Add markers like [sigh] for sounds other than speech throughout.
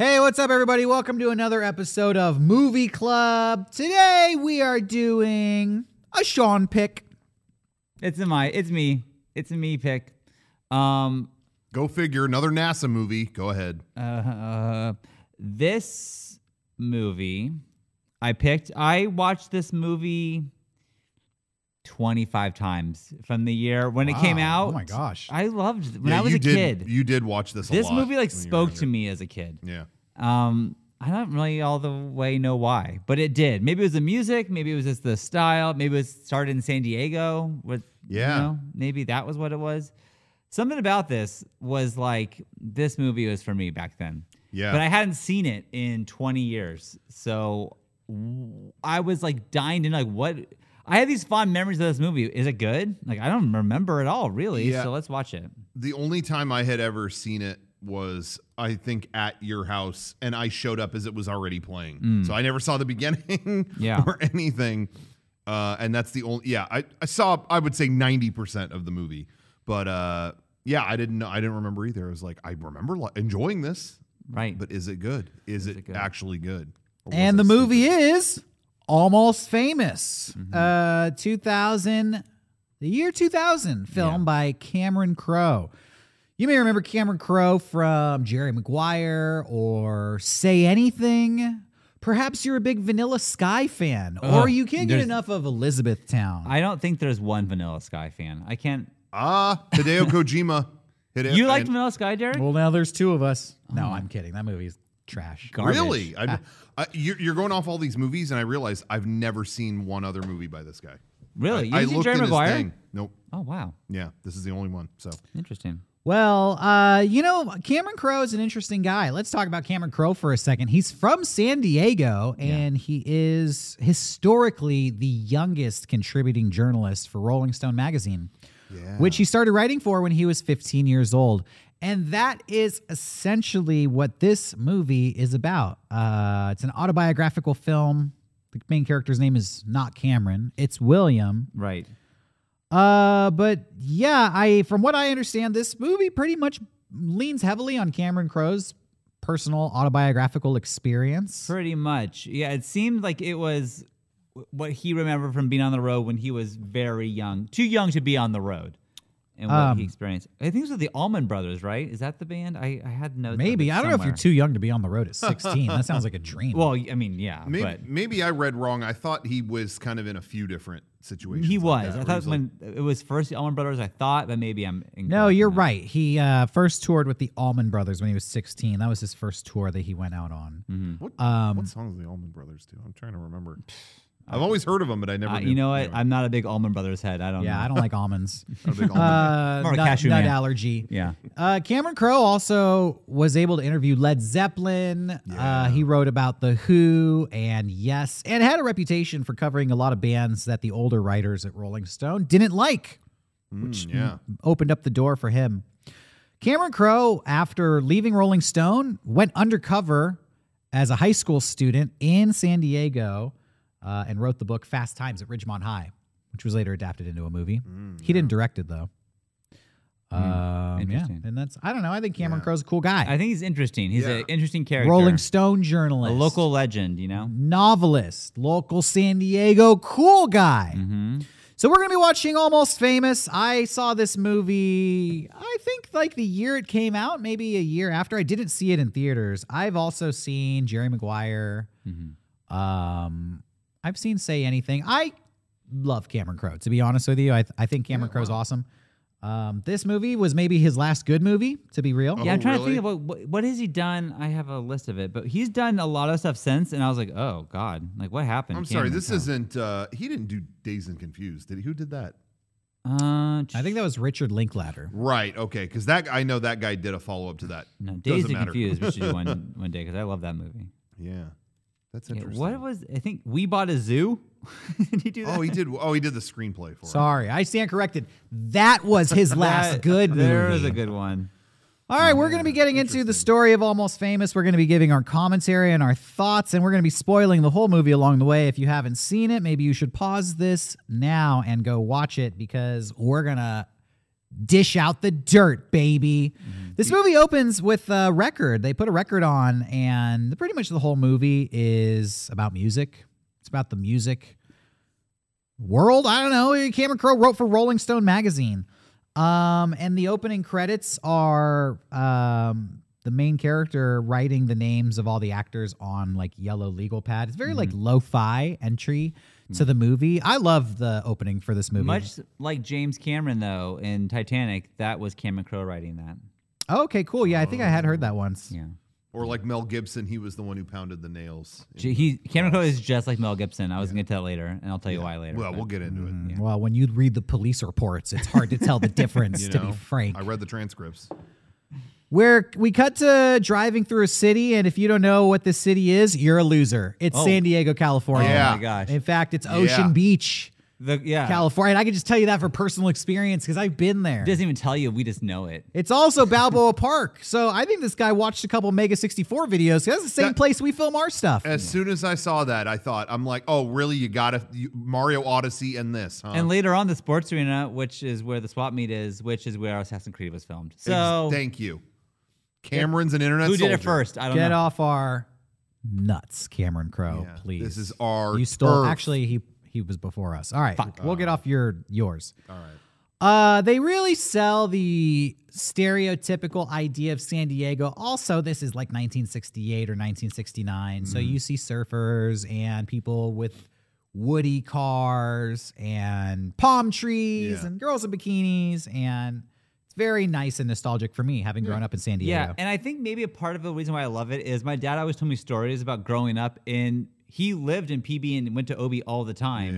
Hey, what's up, everybody? Welcome to another episode of Movie Club. Today we are doing a Sean pick. It's a my, it's me, it's a me pick. Um, Go figure. Another NASA movie. Go ahead. uh, uh, this movie I picked. I watched this movie twenty five times from the year when it came out. Oh my gosh. I loved when Yeah, I was a did, kid. You did watch this. A this movie like when you were spoke to me as a kid. Yeah. Um, I don't really all the way know why, but it did. Maybe it was the music, maybe it was just the style, maybe it was started in San Diego. With Yeah. you know, maybe that was what it was. Something about this was like this movie was for me back then. Yeah. But I hadn't seen it in 20 years. So I was like dying to know like what I had these fond memories of this movie. Is it good? Like I don't remember at all, really. Yeah. So let's watch it. the only time I had ever seen it was I think at your house, and I showed up as it was already playing. So I never saw the beginning Mm. [laughs] Yeah. or anything. Uh, and that's the only. Yeah, I, I saw. I would say ninety percent of the movie, but uh, yeah, I didn't know. I didn't remember either. I was like, I remember li- enjoying this, Right. but is it good? Is, it, it good? actually good? And the movie stupid? is Almost Famous. Mm-hmm. Uh 2000 the year 2000 film Yeah. by Cameron Crowe. You may remember Cameron Crowe from Jerry Maguire or Say Anything. Perhaps you're a big Vanilla Sky fan, or you can't get enough of Elizabethtown. I don't think there's one Vanilla Sky fan. I can't. Ah, Hideo [laughs] Kojima. Hideo, You liked and- Vanilla Sky, Derek? well, now there's two of us. No, I'm kidding. That movie's trash. Garbage. Really? [laughs] I, I, you're, you're going off all these movies, and I realized I've never seen one other movie by this guy. Really? You I, I haven't seen looked Jerry in his Maguire? thing. Nope. Oh wow, Yeah, this is the only one. So interesting. Well, uh, you know, Cameron Crowe is an interesting guy. Let's talk about Cameron Crowe for a second. He's from San Diego, and he is historically the youngest contributing journalist for Rolling Stone magazine, yeah, which he started writing for when he was 15 years old. And that is essentially what this movie is about. Uh, it's an autobiographical film. The main character's name is not Cameron; it's William. Right. Uh, but yeah, I from what I understand, this movie pretty much leans heavily on Cameron Crowe's personal autobiographical experience. Pretty much. Yeah. It seemed like it was what he remembered from being on the road when he was very young, too young to be on the road, and what Um, he experienced. I think it was the Allman Brothers, right? Is that the band? I, I had no Maybe I don't know if you're too young to be on the road at 16. that sounds like a dream. Well, I mean, yeah, maybe, but maybe I read wrong. I thought he was kind of in a few different situations. he like was. that, I where thought he's like- when it was first the Allman Brothers, I thought, but maybe I'm. no, you're that. right. He uh, first toured with the Allman Brothers when he was 16. That was his first tour that he went out on. Mm-hmm. what, Um, what songs the Allman Brothers do? I'm trying to remember. I've always heard of them, but I never. Uh, knew. you know what? Anyway, I'm not a big Allman Brothers head. I don't. Yeah, know. I don't like almonds. [laughs] not a big Allman [laughs] uh, More nut, cashew nut man. allergy. Yeah. Uh, Cameron Crowe also was able to interview Led Zeppelin. Uh, Yeah. he wrote about The Who and Yes, and had a reputation for covering a lot of bands that the older writers at Rolling Stone didn't like, Mm, yeah. opened up the door for him. Cameron Crowe, after leaving Rolling Stone, went undercover as a high school student in San Diego uh, and wrote the book Fast Times at Ridgemont High, which was later adapted into a movie. he didn't direct it though. Um, yeah, interesting. and that's I don't know. I think Cameron Yeah. Crowe's a cool guy. I think he's interesting. He's Yeah. an interesting character. Rolling Stone a journalist, local legend, you know. novelist, local San Diego cool guy. Mm-hmm. So we're gonna be watching Almost Famous. I saw this movie. I think like the year it came out, maybe a year after. I didn't see it in theaters. I've also seen Jerry Maguire. Mm-hmm. Um, I've seen Say Anything. I love Cameron Crowe. To be honest with you, I I think Cameron Yeah, Crowe's wow. awesome. Um, this movie was maybe his last good movie. To be real, Yeah, I'm Oh, trying really? to think about what, what has he done. I have a list of it, but he's done a lot of stuff since, and I was like, oh god, like what happened? I'm sorry. This Crowe? isn't. Uh, he didn't do Dazed and Confused, did he? Who did that? Uh, I think that was Richard Linklater. Right. Okay. Because that I know that guy did a follow up to that. no, Doesn't Dazed and matter. Confused. We should do one one day because I love that movie. Yeah. That's Yeah, interesting. what was I think we bought a zoo? [laughs] did he do that? Oh, he did. Oh, he did the screenplay for it. Sorry, I stand corrected. That was his [laughs] last That- good movie. There is a good one. All right, we're going to be oh, getting into the story of Almost Famous. We're going to be giving our commentary and our thoughts, and we're going to be spoiling the whole movie along the way. If you haven't seen it, maybe you should pause this now and go watch it because we're going to dish out the dirt, baby. This movie opens with a record. They put a record on, and pretty much the whole movie is about music. It's about the music world. I don't know. Cameron Crowe wrote for Rolling Stone magazine. Um, and the opening credits are um, the main character writing the names of all the actors on like yellow legal pad. It's very like lo-fi entry to the movie. I love the opening for this movie. Much like James Cameron, though, in Titanic, that was Cameron Crowe writing that. Oh, okay, cool. Yeah, I think I had heard that once. Yeah. Or like Mel Gibson, he was the one who pounded the nails. J- He Cameron Crowe is just like Mel Gibson. I was gonna tell that later, and I'll tell you why later. Well, but- we'll get into it. Mm-hmm. Well, when you read the police reports, it's hard to tell the [laughs] difference, You to know, be frank. I read the transcripts. Where we cut to driving through a city, and if you don't know what this city is, you're a loser. It's Oh. San Diego, California. Yeah. Oh my gosh. In fact, it's Ocean Yeah. Beach, The, yeah. California. And I can just tell you that for personal experience because I've been there. It doesn't even tell you. We just know it. It's also Balboa [laughs] Park. So I think this guy watched a couple Mega 64 videos. 'cause That's the same That- place we film our stuff. As soon as I saw that, I thought, I'm like, oh, really? You got to Mario Odyssey and this, huh? And later on, the sports arena, which is where the swap meet is, which is where Assassin's Creed was filmed. Ex- So thank you. Cameron's an internet who did it first? I don't Get know. off our nuts, Cameron Crowe, Yeah, please. this is our You stole. turf. Actually, he he was before us. All right, we'll get off your yours. All right. Uh, they really sell the stereotypical idea of San Diego. Also, this is like 1968 or 1969, so you see surfers and people with woody cars and palm trees Yeah. and girls in bikinis, and it's very nice and nostalgic for me having grown up in San Diego. Yeah, and I think maybe a part of the reason why I love it is my dad always told me stories about growing up in. He lived in PB and went to OB all the time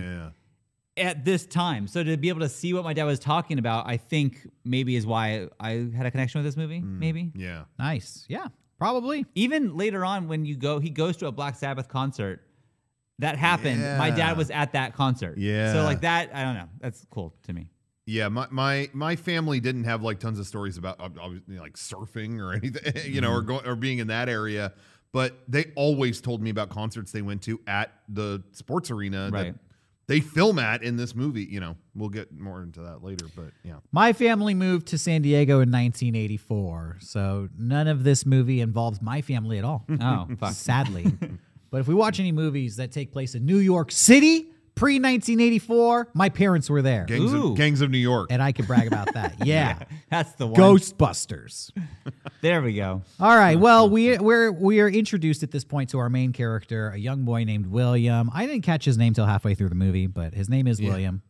Yeah. at this time. So to be able to see what my dad was talking about, I think maybe is why I had a connection with this movie. Mm. Maybe Yeah. nice. Yeah, probably. even later on when you go, he goes to a Black Sabbath concert. That happened. Yeah. My dad was at that concert. Yeah. So like that, I don't know. That's cool to me. Yeah, my, my my family didn't have like tons of stories about uh, obviously like surfing or anything, [laughs] you know, or Mm-hmm. going or being in that area. But they always told me about concerts they went to at the sports arena Right. that they film at in this movie. You know, we'll get more into that later. But yeah, My family moved to San Diego in 1984, so none of this movie involves my family at all. Oh, fuck. Sadly. but if we watch any movies that take place in New York City pre 1984, my parents were there. gangs Ooh. of, gangs of New York. And I can brag about that. [laughs] Yeah. That's the one. Ghostbusters. There we go. All right. Well, we we're we are introduced at this point to our main character, a young boy named William. I didn't catch his name till halfway through the movie, but his name is William.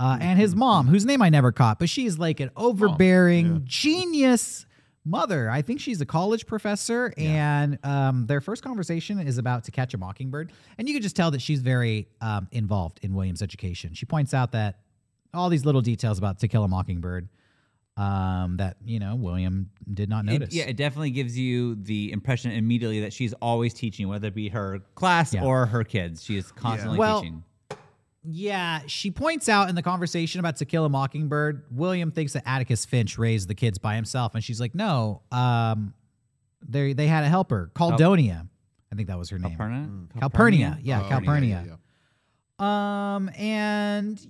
Uh, and his mom, whose name I never caught, but she's like an overbearing genius mother. I think she's a college professor, and um, their first conversation is about To Catch a Mockingbird, and you can just tell that she's very um, involved in William's education. She points out that all these little details about To Kill a Mockingbird um, that you know William did not It- notice. yeah, it definitely gives you the impression immediately that she's always teaching, whether it be her class Yeah. or her kids. She is constantly Well, teaching. Yeah, she points out in the conversation about To Kill a Mockingbird, William thinks that Atticus Finch raised the kids by himself, and she's like, "No, um, they they had a helper, Caldonia. I think that was her name. Calpurnia? Calpurnia. Yeah, Oh, Calpurnia. yeah, yeah. Um, and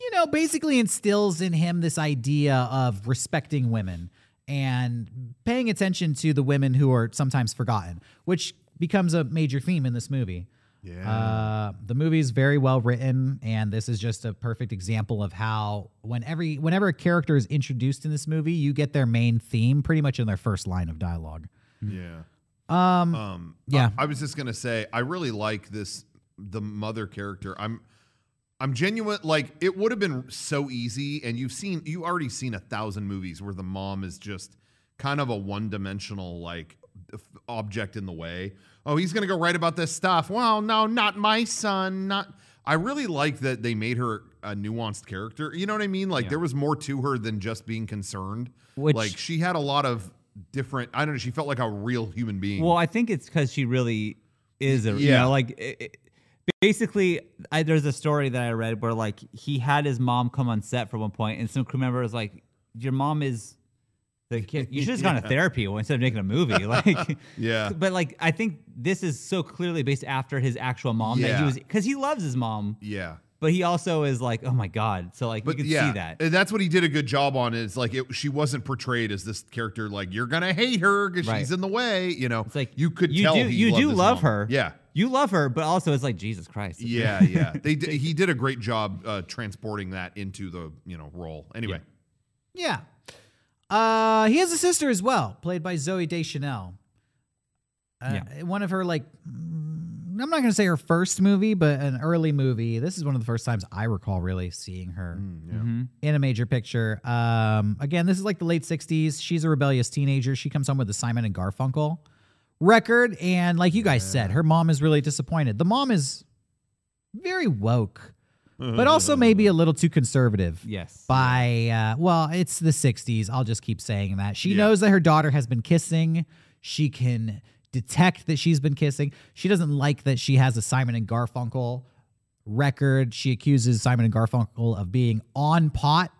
you know, basically instills in him this idea of respecting women and paying attention to the women who are sometimes forgotten, which becomes a major theme in this movie. Yeah. Uh, the movie is very well written, and this is just a perfect example of how when every whenever a character is introduced in this movie, you get their main theme pretty much in their first line of dialogue. Yeah. Um, Um, Yeah. I, I was just gonna say, I really like this the mother character. I'm I'm genuine. Like it would have been so easy, and you've seen you already seen a thousand movies where the mom is just kind of a one dimensional like object in the way. Oh, he's gonna go write about this stuff. Well, no, not my son. Not. I really like that they made her a nuanced character. You know what I mean? Like Yeah. there was more to her than just being concerned. Which- like she had a lot of different. I don't know. She felt like a real human being. Well, I think it's because she really is a, you Yeah. know, like it, it- basically, I, there's a story that I read where like he had his mom come on set for one point, and some crew member was like, "Your mom is kid. You should have gone to [laughs] therapy instead of making a movie." [laughs] Like, Yeah. [laughs] But like, I think this is so clearly based after his actual mom that he was because he loves his mom. Yeah. but he also is like, oh my god. So like But you can yeah, see that. and that's what he did a good job on. Is like it, she wasn't portrayed as this character like you're gonna hate her because Right. she's in the way. You know, It's like you could you tell do you do love mom. her. Yeah, You love her, but also it's like Jesus Christ. yeah, yeah. They did, he did a great job uh, transporting that into the you know role. Anyway, Yeah. Uh, he has a sister as well, played by Zooey Deschanel. Uh, Yeah. One of her like, mm, I'm not going to say her first movie, but an early movie. This is one of the first times I recall really seeing her Mm, yeah. Mm-hmm. in a major picture. Um, again, this is like the late 60s. She's a rebellious teenager. She comes home with a Simon and Garfunkel record. And like you guys said, her mom is really disappointed. The mom is very woke, but also maybe a little too conservative. Yes. by uh well it's the 60s i'll just keep saying that. She Yeah. knows that her daughter has been kissing. She can detect that she's been kissing. She doesn't like that she has a simon and garfunkel record. She accuses simon and garfunkel of being on pot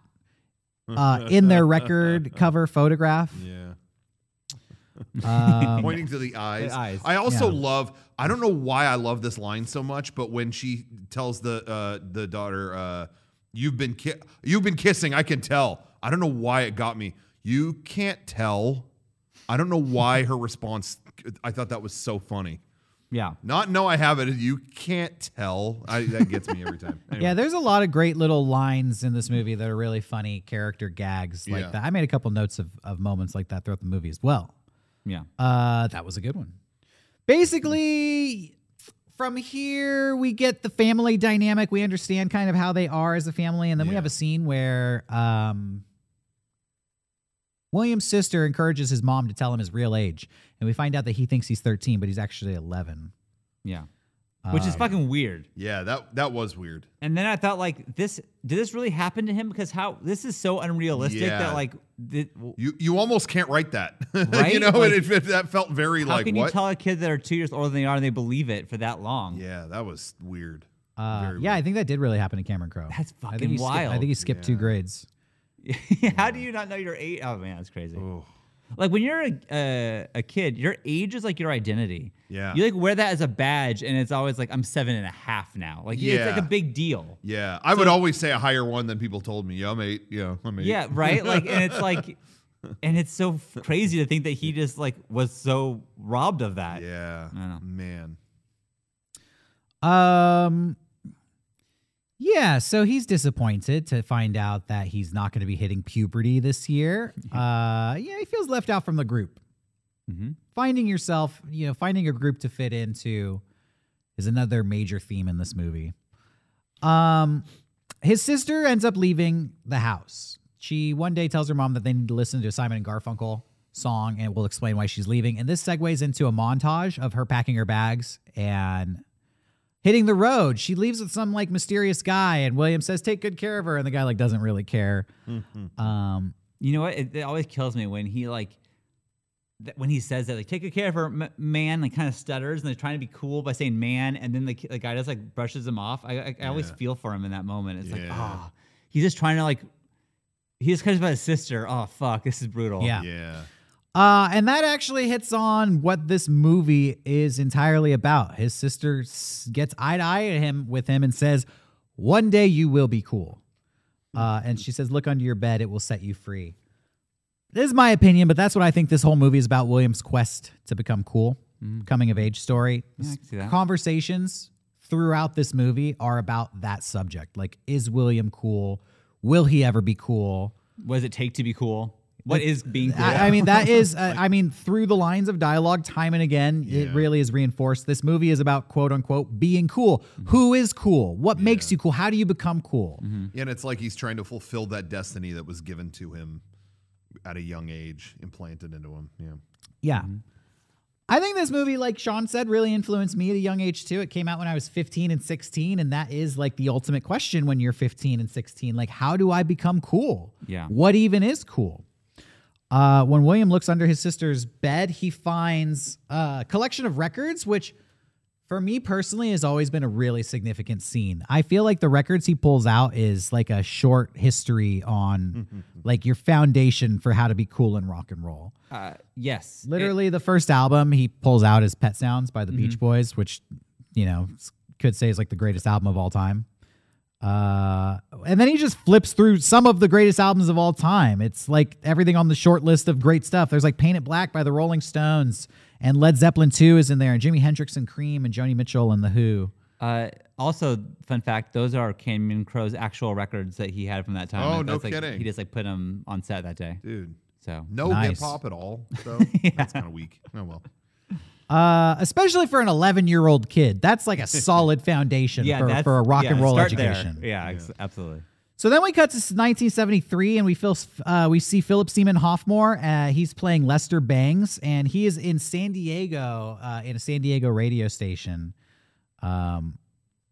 uh, in their record [laughs] cover photograph. Yeah. Um, Pointing to the eyes. eyes. I also Yeah. love. I don't know why I love this line so much, but when she tells the uh, the daughter, uh, "You've been ki- you've been kissing," I can tell. I don't know why it got me. You can't tell. I don't know why her [laughs] response. I thought that was so funny. yeah. Not no, I have it. You can't tell. I, that gets me every time. [laughs] Anyway. yeah there's a lot of great little lines in this movie that are really funny character gags like Yeah. that i made a couple notes of, of moments like that throughout the movie as well Yeah. Uh, that was a good one. Basically, from here we get the family dynamic. We understand kind of how they are as a family, and then we have a scene where um, William's sister encourages his mom to tell him his real age, and we find out that he thinks he's 13, but he's actually 11. Yeah. Which is Um, fucking weird. yeah, that that was weird. And then I thought like this did this really happen to him? Because how this is so unrealistic Yeah. that like You you almost can't write that. [laughs] you Right? know, Like- it, that felt very how like can what? you tell a kid that are two years older than they are and they believe it for that long? yeah, that was weird. Uh, Very yeah, I think that did really happen to Cameron Crowe. That's I fucking think he skipped- I wild. think he skipped two grades. [laughs] how do you not know your age? Oh man, that's crazy. Oh, Like when you're a, uh, a kid, your age is like your identity. Yeah. You like wear that as a badge, and it's always like I'm seven and a half now. Like it's like a big deal. yeah. I would always say a higher one than people told me. Yeah, I'm eight. Yeah, I'm eight. Yeah, right. Like, and it's like, [laughs] and it's so crazy to think that he just like was so robbed of that. Yeah, I know. man. Um yeah, so he's disappointed to find out that he's not going to be hitting puberty this year. Uh yeah, he feels left out from the group. Mhm. Finding yourself, you know, finding a group to fit into is another major theme in this movie. Um his sister ends up leaving the house. She one day tells her mom that they need to listen to a Simon and Garfunkel song and will explain why she's leaving. And this segues into a montage of her packing her bags and hitting the road. She leaves with some like mysterious guy, and William says, "Take good care of her," and the guy like doesn't really care. Um, You know what? It, it always kills me when he like, th- when he says that like take good care of her, m- man. Like kind of stutters and they're trying to be cool by saying man, and then the, the guy just like brushes him off. I I, I always feel for him in that moment. It's like Yeah. ah, he's just trying to like. He just cares about his sister. Oh fuck, this is brutal. Yeah. Yeah. Uh, and that actually hits on what this movie is entirely about. His sister gets eye to eye at him with him and says, "One day you will be cool." Uh, and she says, "Look under your bed; it will set you free." This is my opinion, but that's what I think this whole movie is about. William's quest to become cool, coming of age story. Yeah, I can see that. Conversations throughout this movie are about that subject. Like, is William cool? Will he ever be cool? What does it take to be cool? What is being cool? I, I mean, that [laughs] is, uh, I mean, through the lines of dialogue, time and again, it really is reinforced. This movie is about quote unquote being cool. Who is cool? What makes you cool? How do you become cool? Yeah, and it's like he's trying to fulfill that destiny that was given to him at a young age, implanted into him. Yeah. Yeah. I think this movie, like Sean said, really influenced me at a young age too. It came out when I was 15 and 16, and that is like the ultimate question when you're 15 and 16. Like, how do I become cool? Yeah. What even is cool? Uh, when William looks under his sister's bed, he finds a collection of records, which for me personally has always been a really significant scene. I feel like the records he pulls out is like a short history on like your foundation for how to be cool in rock and roll. Uh, yes. Literally, the first album he pulls out is Pet Sounds by the Beach Boys, which, you know, could say is like the greatest album of all time. Uh, and then he just flips through some of the greatest albums of all time. It's like everything on the short list of great stuff. There's like Paint It Black by the Rolling Stones, and Led Zeppelin 2 is in there, and Jimi Hendrix and Cream, and Joni Mitchell and The Who. Uh, also, fun fact: those are Cameron Crowe's actual records that he had from that time. Oh, Like, no that's like- kidding. He just like put them on set that day. Dude, So no Nice. hip hop at all. So [laughs] that's kind of weak. Oh well. Uh, especially for an 11 year old kid. That's like a [laughs] solid foundation yeah, for, for a rock yeah, and roll start there. education. Yeah, ex- absolutely. So then we cut to 1973, and we feel uh, we see Philip Seaman Hoffmore. Uh, he's playing Lester Bangs, and he is in San Diego uh, in a San Diego radio station. Um,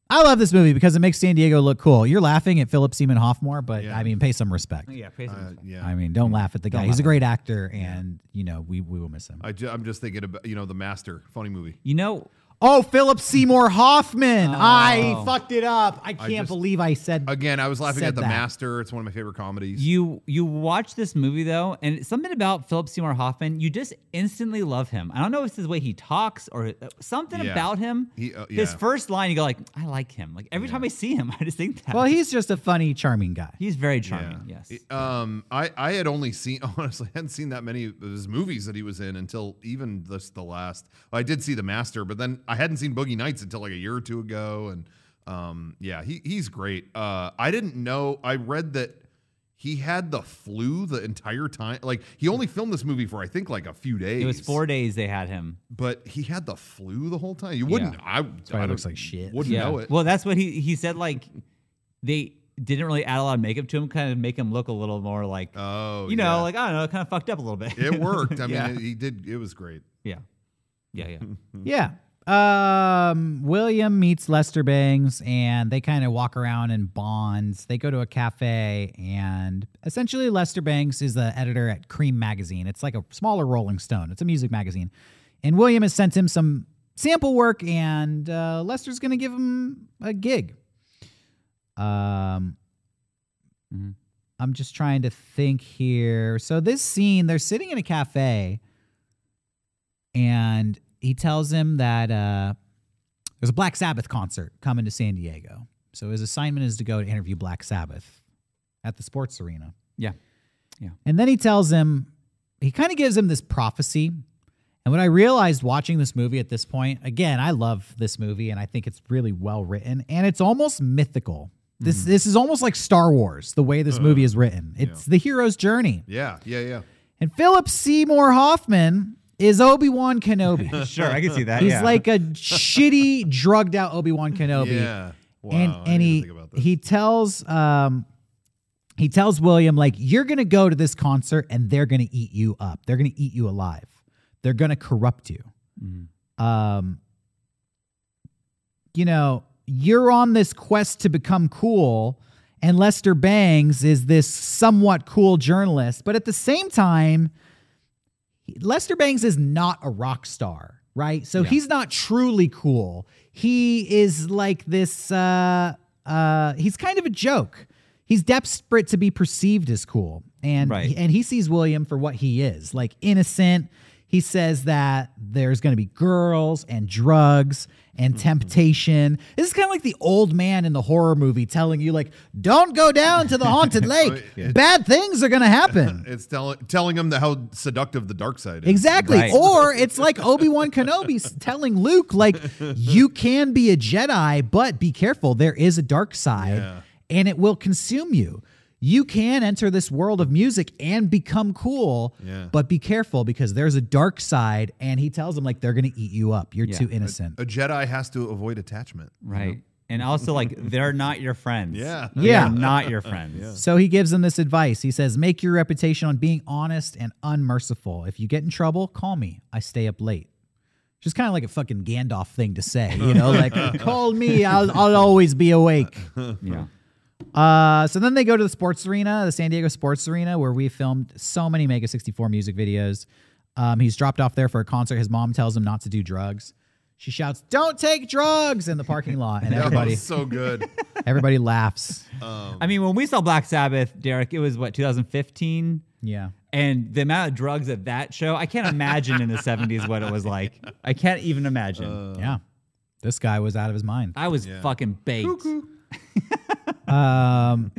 I love this movie because it makes San Diego look cool. You're laughing at Philip Seaman Hoffmore, but Yeah. I mean, pay some respect. Yeah, pay some Uh, respect. yeah. I mean, don't laugh at the guy. Don't He's a great actor, and you know we we will miss him. I ju- I'm just thinking about you know the Master, funny movie. You know, Oh, Philip Seymour Hoffman! I Oh. fucked it up. I can't just- believe I said. Again, I was laughing at the that. Master. It's one of my favorite comedies. you you watch this movie though, and something about Philip Seymour Hoffman, you just instantly love him. I don't know if it's the way he talks or uh, something Yeah. about him. He- uh, His first line, you go like, I like him. Like every time I see him, [laughs] I just think that. well, he's just a funny, charming guy. he's very Yeah. charming. Yes. It- Um, I I had only seen [laughs] honestly I hadn't seen that many of his movies that he was in until even this the last. I did see the Master, but then I hadn't seen Boogie Nights until like a year or two ago, and um, yeah, he he's great. Uh, I didn't know. I read that. He had the flu the entire time. Like he only filmed this movie for I think like a few days. it was four days they had him. but he had the flu the whole time. You wouldn't. Yeah. I. why I looks like shit. Wouldn't Yeah. know it. Well, that's what he he said. Like they didn't really add a lot of makeup to him, kind of make him look a little more like oh, you know, yeah. like I don't know, kind of fucked up a little bit. it worked. I [laughs] mean, Yeah. it- he did. It was great. yeah, yeah, yeah. [laughs] Yeah. Um, William meets Lester Bangs and they kind of walk around and bonds. They go to a cafe and essentially Lester Bangs is the editor at Creem magazine. It's like a smaller Rolling Stone. It's a music magazine. And William has sent him some sample work and uh, Lester's going to give him a gig. Um Mhm. I'm just trying to think here. So this scene, they're sitting in a cafe and he tells him that uh, there's a Black Sabbath concert coming to San Diego. So his assignment is to go to interview Black Sabbath at the sports arena. Yeah. Yeah. And then he tells him, he kind of gives him this prophecy. And what I realized watching this movie at this point, again, I love this movie and I think it's really well written and it's almost mythical. This Mm-hmm. this is almost like Star Wars, the way this movie is written. It's the hero's journey. Yeah, yeah, yeah. And Philip Seymour Hoffman is Obi-Wan Kenobi. [laughs] Sure, I can see that. He's yeah. like a shitty, drugged out Obi Wan Kenobi. Yeah. Wow. and and he think about this. he tells um he tells William like you're gonna go to this concert and they're gonna eat you up. They're gonna eat you alive. They're gonna corrupt you. Mm-hmm. Um, you know, you're on this quest to become cool. And Lester Bangs is this somewhat cool journalist, but at the same time, Lester Bangs is not a rock star, right? So Yeah. he's not truly cool. He is like this uh uh he's kind of a joke. He's desperate to be perceived as cool. And Right. and he sees William for what he is, like innocent. He says that there's going to be girls and drugs and mm-hmm. temptation. This is kind of like the old man in the horror movie telling you like don't go down to the haunted [laughs] lake. It- Bad things are going to happen. [laughs] It's telling telling him the, how seductive the dark side is. Exactly. Right. Or it's like Obi-Wan Kenobi telling Luke, like, you can be a Jedi, but be careful. There is a dark side Yeah. and it will consume you. You can enter this world of music and become cool, Yeah. but be careful because there's a dark side. And he tells him, like, they're going to eat you up. You're Yeah. too innocent. A Jedi has to avoid attachment. right. And also, like, they're not your friends. Yeah. They Yeah. are not your friends. So he gives them this advice. He says, Make your reputation on being honest and unmerciful. If you get in trouble, call me. I stay up late. Just kind of like a fucking Gandalf thing to say, you know, like, [laughs] call me. I'll, I'll always be awake. Yeah. Uh, so then they go to the sports arena, the San Diego Sports Arena, where we filmed so many Mega 64 music videos. Um, he's dropped off there for a concert. His mom tells him not to do drugs. She shouts, "Don't take drugs!" in the parking lot, and [laughs] That everybody was so good. [laughs] everybody laughs. Um, I mean, when we saw Black Sabbath, Derek, it was what 2015, Yeah. and the amount of drugs at that show, I can't imagine in the 70s what it was [laughs] like. I can't even imagine. Yeah. This guy was out of his mind. I was Yeah. fucking baked. Um,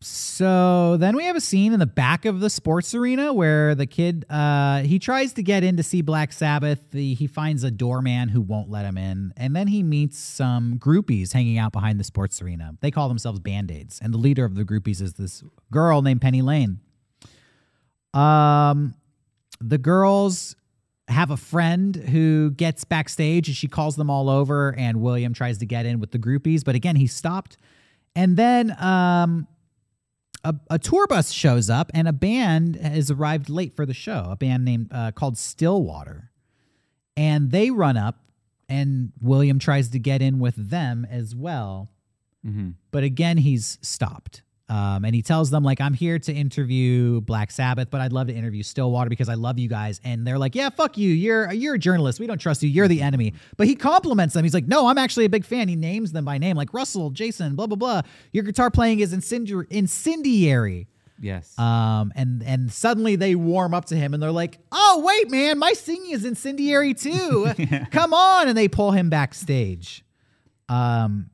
so then we have a scene in the back of the sports arena where the kid uh, he tries to get in to see Black Sabbath. The, he finds a doorman who won't let him in, and then he meets some groupies hanging out behind the sports arena. They call themselves Band Aids, and the leader of the groupies is this girl named Penny Lane. Um, the girls have a friend who gets backstage and she calls them all over and William tries to get in with the groupies but again he's stopped and then um a, a tour bus shows up and a band has arrived late for the show a band named uh, called Stillwater. And they run up and William tries to get in with them as well. Mm-hmm. but again he's stopped um, and he tells them like i'm here to interview black sabbath but i'd love to interview stillwater because i love you guys and they're like yeah fuck you you're you're a journalist we don't trust you you're the enemy but he compliments them he's like no i'm actually a big fan he names them by name like russell jason blah blah blah your guitar playing is incendiary, incendiary. Yes. Um, and and suddenly they warm up to him and they're like, "Oh wait, man, my singing is incendiary too. [laughs] Come on!" And they pull him backstage. Um,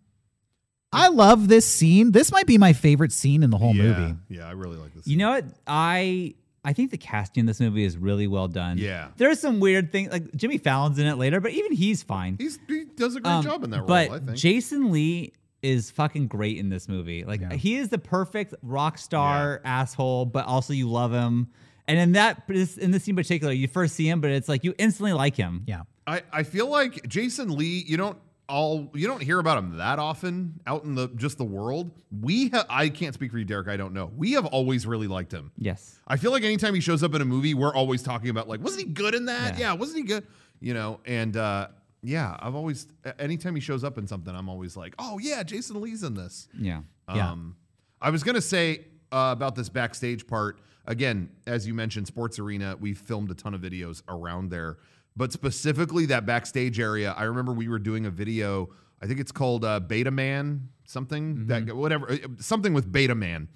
I love this scene. This might be my favorite scene in the whole yeah, movie. Yeah, I really like this. You know what? I I think the casting in this movie is really well done. Yeah. There's some weird things like Jimmy Fallon's in it later, but even he's fine. He's, he does a great Um, job in that role, but I think. Jason Lee is fucking great in this movie. Like Yeah. he is the perfect rock star asshole, but also you love him. And in that in this scene in particular, you first see him, but it's like you instantly like him. Yeah. I, I feel like Jason Lee, you don't all you don't hear about him that often out in the just the world. We ha- I can't speak for you, Derek. I don't know. We have always really liked him. Yes. I feel like anytime he shows up in a movie, we're always talking about like, wasn't he good in that? Yeah. Yeah, wasn't he good? You know, and uh, yeah, I've always anytime he shows up in something, I'm always like, oh yeah, Jason Lee's in this. Yeah. Yeah. Um, I was gonna say uh, about this backstage part again. As you mentioned, Sports Arena. We filmed a ton of videos around there, but specifically that backstage area. I remember we were doing a video. I think it's called uh, Beta Man, something that whatever, uh, something with Beta Man.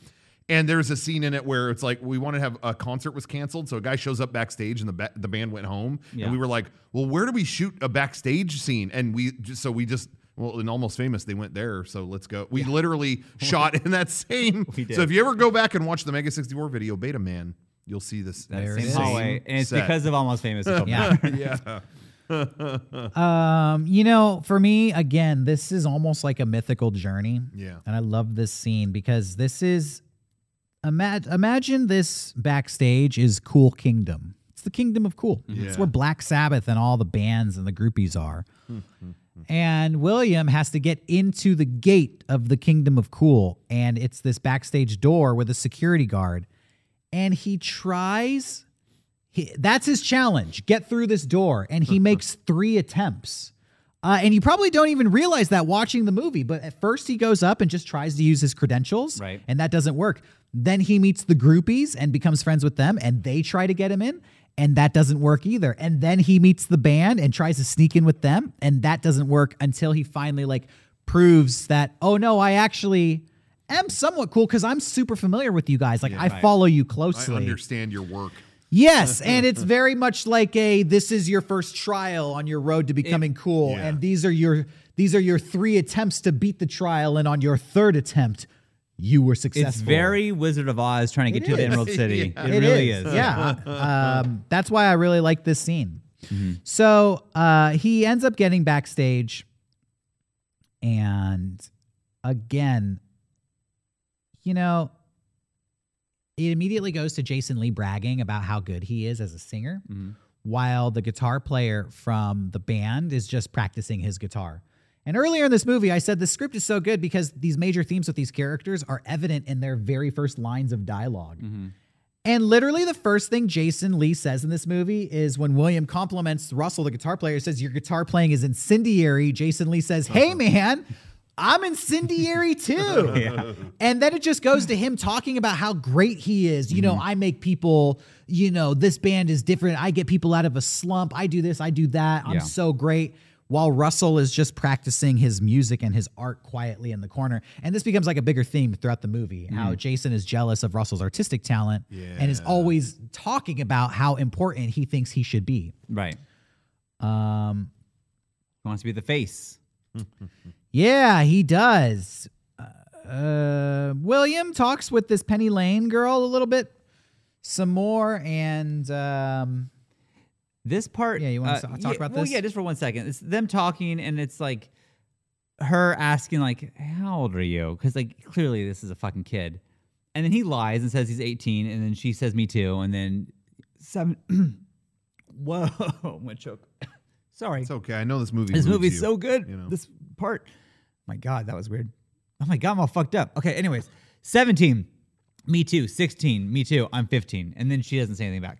And there's a scene in it where it's like we want to have a concert was canceled, so a guy shows up backstage and the ba- the band went home, Yeah. and we were like, well, where do we shoot a backstage scene? And we just so we just well, in Almost Famous, they went there, so let's go. We literally [laughs] shot in that same. So if you ever go back and watch the Mega 64 video, Beta Man, you'll see this. That There same is. hallway. And it's set. because of Almost Famous. [laughs] Yeah. [laughs] yeah. [laughs] Um, you know, for me, again, this is almost like a mythical journey. Yeah. And I love this scene because this is imagine imagine this backstage is Cool Kingdom. It's the kingdom of cool. It's Yeah. where Black Sabbath and all the bands and the groupies are. and William has to get into the gate of the kingdom of cool. And it's this backstage door with a security guard. And he tries he, that's his challenge. Get through this door, and he makes three attempts. Uh, and you probably don't even realize that watching the movie. But at first, he goes up and just tries to use his credentials, Right. And that doesn't work. Then he meets the groupies and becomes friends with them, and they try to get him in, and that doesn't work either. And then he meets the band and tries to sneak in with them, and that doesn't work until he finally like proves that, oh no, I actually am somewhat cool because I'm super familiar with you guys. Like I right. follow you closely. I understand your work. Yes, [laughs] and it's very much like a this is your first trial on your road to becoming cool Yeah. and these are your these are your three attempts to beat the trial and on your third attempt you were successful. It's very Wizard of Oz trying to get It to the. Emerald City. [laughs] Yeah. It, It really is. is. Yeah. [laughs] um, that's why I really like this scene. Mm-hmm. So uh, he ends up getting backstage, and again, you know, it immediately goes to Jason Lee bragging about how good he is as a singer, Mhm. while the guitar player from the band is just practicing his guitar. And earlier in this movie, I said the script is so good because these major themes with these characters are evident in their very first lines of dialogue. And literally, the first thing Jason Lee says in this movie is when William compliments Russell, the guitar player, says, Your guitar playing is incendiary. Jason Lee says, Hey, [laughs] man, I'm incendiary [laughs] too. And then it just goes to him talking about how great he is. You know, I make people, you know, this band is different. I get people out of a slump. I do this, I do that. I'm Yeah. so great. While Russell is just practicing his music and his art quietly in the corner. And this becomes like a bigger theme throughout the movie how Jason is jealous of Russell's artistic talent and is always talking about how important he thinks he should be. Right. Um, He wants to be the face. [laughs] yeah, he does. Uh, uh, William talks with this Penny Lane girl a little bit, some more, and um, This part. Yeah, you wanna uh, talk yeah, about well, this? yeah, just for one second. It's them talking, and it's like her asking, like, "How old are you?" Because like clearly this is a fucking kid, and then he lies and says he's 18, and then she says, "Me too," and then seven. [clears throat] Whoa, [laughs] I'm gonna choke. Sorry, It's okay. I know this movie. this movie's you, so good. you know. This part. My God, that was weird. Oh my God, I'm all fucked up. Okay, anyways, 17. Me too. 16. Me too. I'm 15. And then she doesn't say anything back.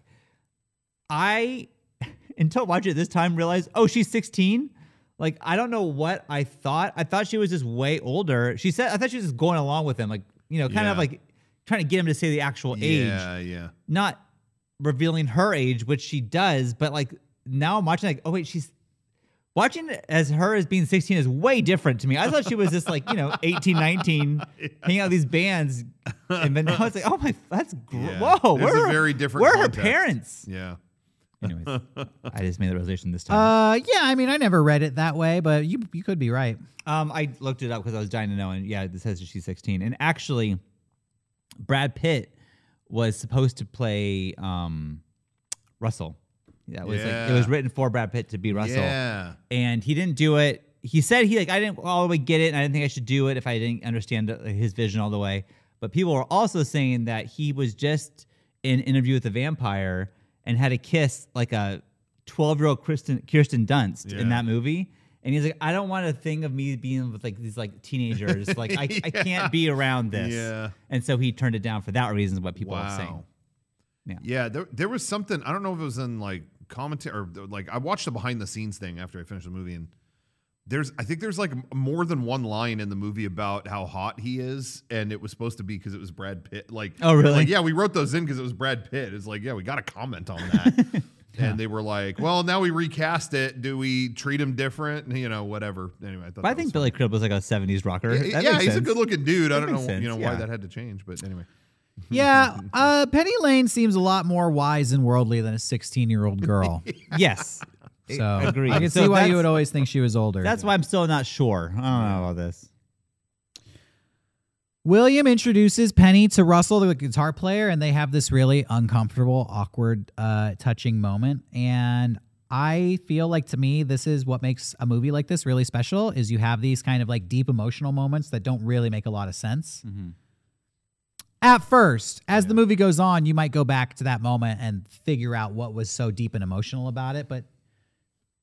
I, [laughs] until watching it this time, realized, oh, she's 16. Like, I don't know what I thought. I thought she was just way older. She said, I thought she was just going along with him, like, you know, kind of like trying to get him to say the actual age Yeah, yeah. not revealing her age, which she does, but like now I'm watching like, oh wait, she's watching as her as being 16 is way different to me. I thought she was just like, you know, 18, [laughs] 19, hanging out with these bands. And then now it's like, oh my, that's gr- Yeah. whoa. There's where a are- very different Where are her parents? Yeah. Anyways, I just made the realization this time. uh, yeah, I mean, I never read it that way, but you you could be right. Um, I looked it up because I was dying to know, and yeah, it says she's 16. And actually, Brad Pitt was supposed to play um, Russell. That was like it was written for Brad Pitt to be Russell, Yeah. and he didn't do it. He said he like I didn't all the way get it, and I didn't think I should do it if I didn't understand his vision all the way. But people were also saying that he was just in Interview with the Vampire and had a kiss like a 12 year old Kristen Kirsten Dunst in that movie. And he's like, I don't want a thing of me being with like these like teenagers. [laughs] Like I, I can't be around this. Yeah. And so he turned it down for that reason. Is what people are wow. saying. Yeah. Yeah, there, there was something I don't know if it was in like commentary or like I watched the behind the scenes thing after I finished the movie and there's I think there's like more than one line in the movie about how hot he is and it was supposed to be because it was Brad Pitt like Oh, really? like, yeah we wrote those in because it was Brad Pitt it's like yeah we got to comment on that [laughs] and they were like well now we recast it do we treat him different you know whatever anyway I thought But I think was Billy Crudup was like a 70s rocker. funny. That yeah, makes he's a good looking dude I don't know sense, you know yeah. why that had to change but anyway [laughs] Yeah, uh, Penny Lane seems a lot more wise and worldly than a 16 year old girl. [laughs] Yes. So Agreed. I can So see why you would always think she was older. That's why I'm still not sure. I don't know about this. William introduces Penny to Russell, the guitar player, and they have this really uncomfortable, awkward, uh, touching moment. And I feel like to me, this is what makes a movie like this really special: is you have these kind of like deep emotional moments that don't really make a lot of sense. At first, as the movie goes on, you might go back to that moment and figure out what was so deep and emotional about it. But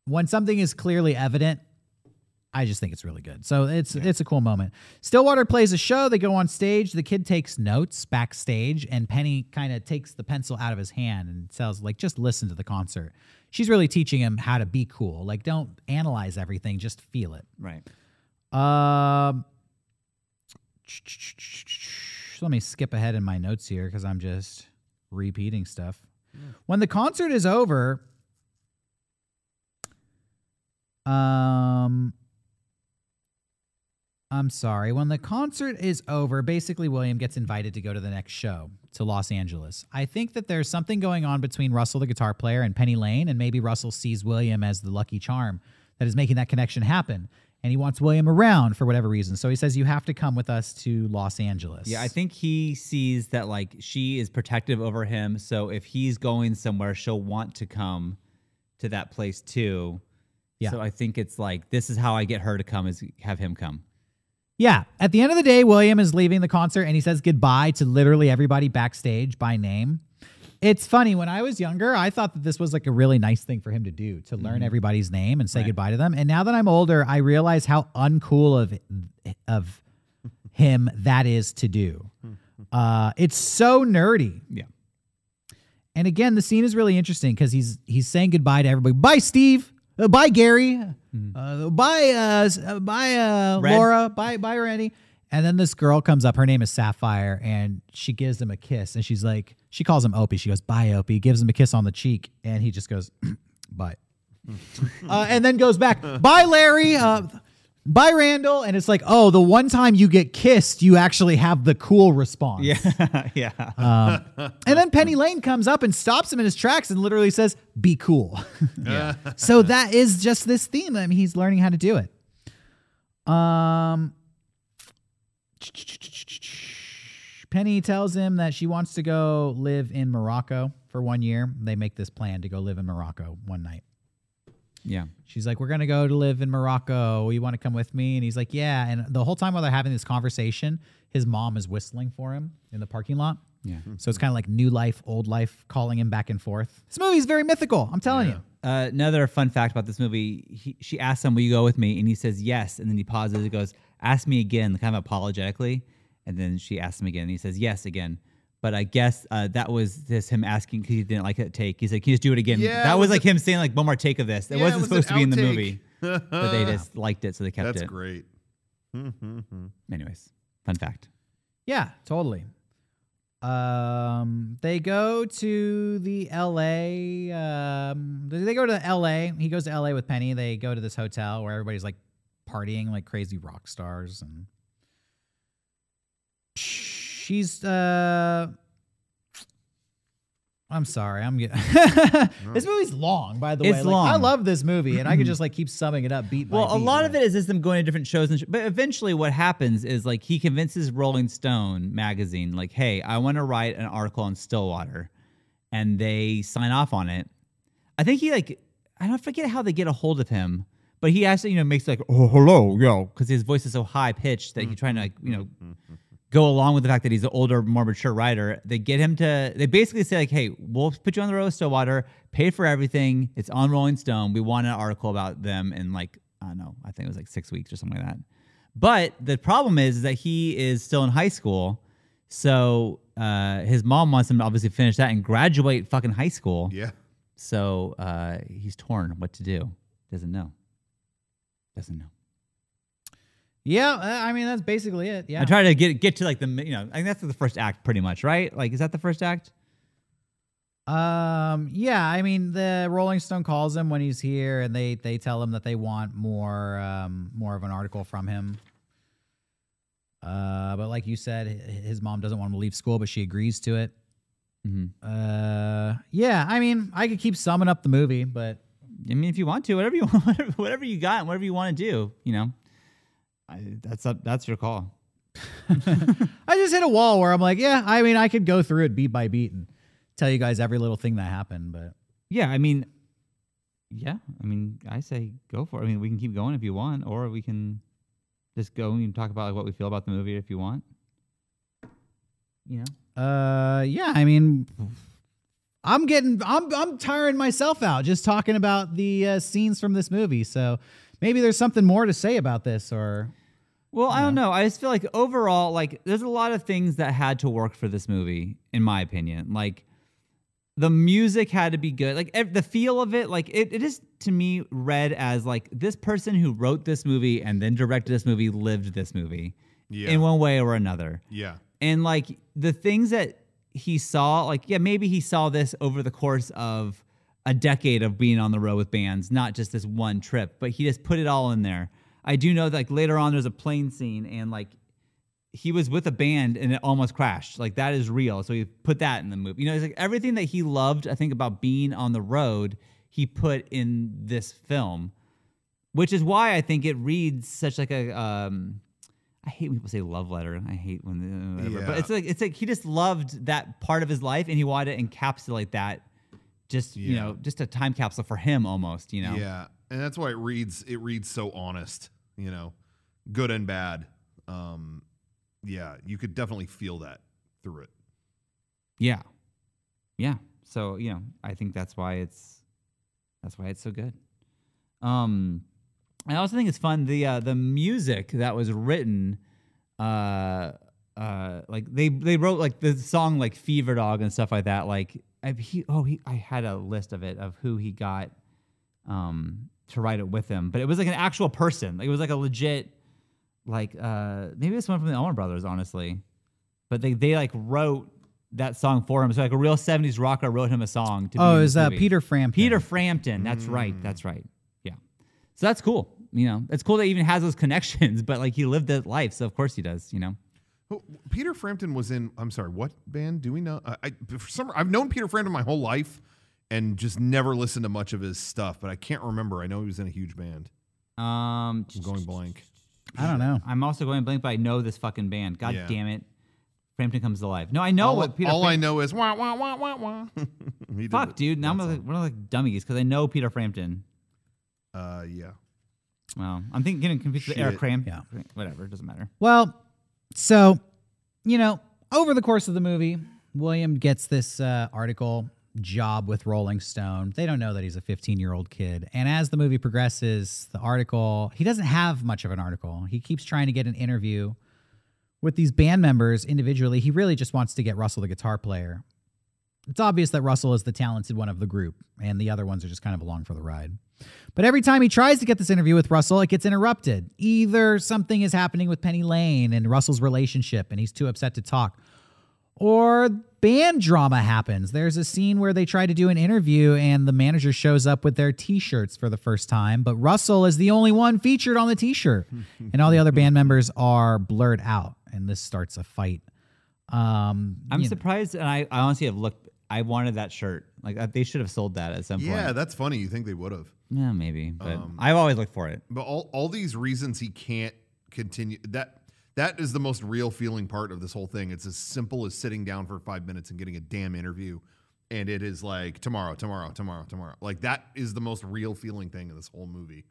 when something is clearly evident, I just think it's really good. So it's it's a cool moment. Stillwater plays a show. They go on stage. The kid takes notes backstage, and Penny kind of takes the pencil out of his hand and tells like, just listen to the concert. She's really teaching him how to be cool. Like, don't analyze everything, just feel it. Right. Um, let me skip ahead in my notes here because I'm just repeating stuff. When the concert is over, um, I'm sorry. When the concert is over, basically William gets invited to go to the next show to Los Angeles. I think that there's something going on between Russell, the guitar player, and Penny Lane, and maybe Russell sees William as the lucky charm that is making that connection happen. And he wants William around for whatever reason. So he says, You have to come with us to Los Angeles. Yeah, I think he sees that like she is protective over him. So if he's going somewhere, she'll want to come to that place too. Yeah. So I think it's like this is how I get her to come is have him come. Yeah. At the end of the day, William is leaving the concert and he says goodbye to literally everybody backstage by name. It's funny. When I was younger, I thought that this was like a really nice thing for him to do to learn everybody's name and say Right. goodbye to them. And now that I'm older, I realize how uncool of of [laughs] him that is to do. Uh, it's so nerdy. Yeah. And again, the scene is really interesting because he's he's saying goodbye to everybody. Bye, Steve. Uh, bye, Gary. Uh, bye, uh, uh, bye, uh, Red. Laura. Bye, bye, Randy. And then this girl comes up. Her name is Sapphire, and she gives him a kiss. And she's like, she calls him Opie. She goes, "Bye, Opie." Gives him a kiss on the cheek, and he just goes, [clears throat] "Bye." [laughs] uh, and then goes back, "Bye, Larry." Uh, Bye, Randall. And it's like, oh, the one time you get kissed, you actually have the cool response. Yeah. [laughs] yeah. Um, and then Penny Lane comes up and stops him in his tracks and literally says, "Be cool." [laughs] yeah. so that is just this theme. I mean, he's learning how to do it. Um, Penny tells him that she wants to go live in Morocco for one year. They make this plan to go live in Morocco one night. Yeah. She's like, "We're gonna go to live in Morocco. You want to come with me?" And he's like, "Yeah." And the whole time while they're having this conversation, his mom is whistling for him in the parking lot. Yeah. So it's kind of like new life, old life, calling him back and forth. This movie is very mythical. I'm telling you. Uh, another fun fact about this movie: he, she asks him, "Will you go with me?" And he says yes, and then he pauses. He goes, "Ask me again," kind of apologetically, and then she asked him again, and he says yes again. But I guess uh, that was just him asking because he didn't like that take. He's like, "Can you just do it again?" Yeah, that it was was like him saying like one more take of this. It Yeah, wasn't it was supposed to be in the movie, but they just [laughs] liked it, so they kept That's it. That's great. Anyways, fun fact. Yeah, totally. Um, they go to the L.A. Um, they go to L.A. He goes to L.A. with Penny. They go to this hotel where everybody's like partying like crazy rock stars, and she's uh. I'm sorry. I'm getting. [laughs] this movie's long, by the It's way. Like, I love this movie, and I could just [clears throat] like keep summing it up beat by Well, a beat, lot of it is just them going to different shows, and sh- but eventually, what happens is like he convinces Rolling Stone magazine, like, "Hey, I want to write an article on Stillwater," and they sign off on it. I think he like I don't forget how they get a hold of him, but he actually you know makes like, "Oh, hello, yo," because his voice is so high pitched that he's trying to like you know go along with the fact that he's an older, more mature writer. They get him to. They basically say like, "Hey, we'll put you on the road to Stillwater, pay for everything. It's on Rolling Stone. We want an article about them in like I don't know. I think it was like six weeks or something like that." But the problem is, is that he is still in high school, so uh, his mom wants him to obviously finish that and graduate fucking high school. Yeah. So uh, he's torn what to do. Doesn't know. Doesn't know. Yeah, uh, I mean that's basically it. Yeah. I try to get get to like the you know I think that's the first act pretty much right. Like is that the first act? Um. Yeah. I mean, the Rolling Stone calls him when he's here, and they they tell him that they want more um more of an article from him. Uh, but like you said, his mom doesn't want him to leave school, but she agrees to it. Mhm. Uh, yeah. I mean, I could keep summing up the movie, but I mean, if you want to, whatever you [laughs] whatever, whatever you got, whatever you want to do, you know, I, that's up. That's your call. [laughs] I just hit a wall where I'm like, yeah. I mean, I could go through it beat by beat and tell you guys every little thing that happened, but Yeah, I mean, yeah, I mean, I say go for it. I mean, we can keep going if you want, or we can just go and talk about like what we feel about the movie if you want. You know, Uh, yeah. I mean, I'm getting, I'm, I'm tiring myself out just talking about the uh, scenes from this movie. So maybe there's something more to say about this, or Well, I don't know. I just feel like overall, like there's a lot of things that had to work for this movie, in my opinion. Like the music had to be good. Like ev- the feel of it, like it, it is to me read as like this person who wrote this movie and then directed this movie lived this movie Yeah. in one way or another. Yeah. And like the things that he saw, like, yeah, maybe he saw this over the course of a decade of being on the road with bands, not just this one trip, but he just put it all in there. I do know that like later on there's a plane scene and like he was with a band and it almost crashed. Like that is real. So he put that in the movie. You know, it's like everything that he loved, I think, about being on the road, he put in this film. Which is why I think it reads such like a um I hate when people say love letter. I hate when uh, whatever. But it's like it's like he just loved that part of his life and he wanted to encapsulate that just you know, just a time capsule for him almost, you know. Yeah. And that's why it reads it reads so honest, you know, good and bad. Um yeah, you could definitely feel that through it. Yeah. Yeah. So, you know, I think that's why it's that's why it's so good. Um I also think it's fun the uh the music that was written uh uh like they they wrote like the song like Fever Dog and stuff like that like I, he oh he I had a list of it of who he got um to write it with him but it was like an actual person like it was like a legit like uh maybe it's one from the Allman Brothers honestly but they they like wrote that song for him. So like a real '70s rocker wrote him a song. To oh, in is this that movie. Peter Frampton? Peter Frampton. That's right. That's right. Yeah. So that's cool. You know, it's cool that he even has those [laughs] connections. But like he lived that life, so of course he does. You know. Oh, Peter Frampton was in. I'm sorry, what band? Do we know? I, I for some I've known Peter Frampton my whole life, and just never listened to much of his stuff. But I can't remember. I know he was in a huge band. Um, I'm going blank. I don't know. I'm also going blank, but I know this fucking band. God Yeah. damn it. Frampton comes alive. No, I know all what Peter all I Fram- know is wah wah wah wah wah. [laughs] He did Fuck, it. dude. Now I'm like, we're like dummies because I know Peter Frampton. Uh, yeah. Well, I'm thinking getting confused with Eric Shit. Cram. Yeah. Whatever, it doesn't matter. Well, so, you know, over the course of the movie, William gets this uh, article job with Rolling Stone. They don't know that he's a 15 year old kid. And as the movie progresses, the article, he doesn't have much of an article. He keeps trying to get an interview with these band members individually. He really just wants to get Russell, the guitar player. It's obvious that Russell is the talented one of the group, and the other ones are just kind of along for the ride. But every time he tries to get this interview with Russell, it gets interrupted. Either something is happening with Penny Lane and Russell's relationship, and he's too upset to talk, or band drama happens. There's a scene where they try to do an interview, and the manager shows up with their t shirts for the first time, but Russell is the only one featured on the t shirt, [laughs] and all the other band members are blurred out, and this starts a fight. Um, I'm you know. surprised, and I, I honestly have looked. I wanted that shirt. Like uh, they should have sold that at some point. Yeah, that's funny. You think they would have. Yeah, maybe. But Um, I've always looked for it. But all, all these reasons he can't continue that that is the most real feeling part of this whole thing. It's as simple as sitting down for five minutes and getting a damn interview. And it is like tomorrow, tomorrow, tomorrow, tomorrow. Like that is the most real feeling thing in this whole movie.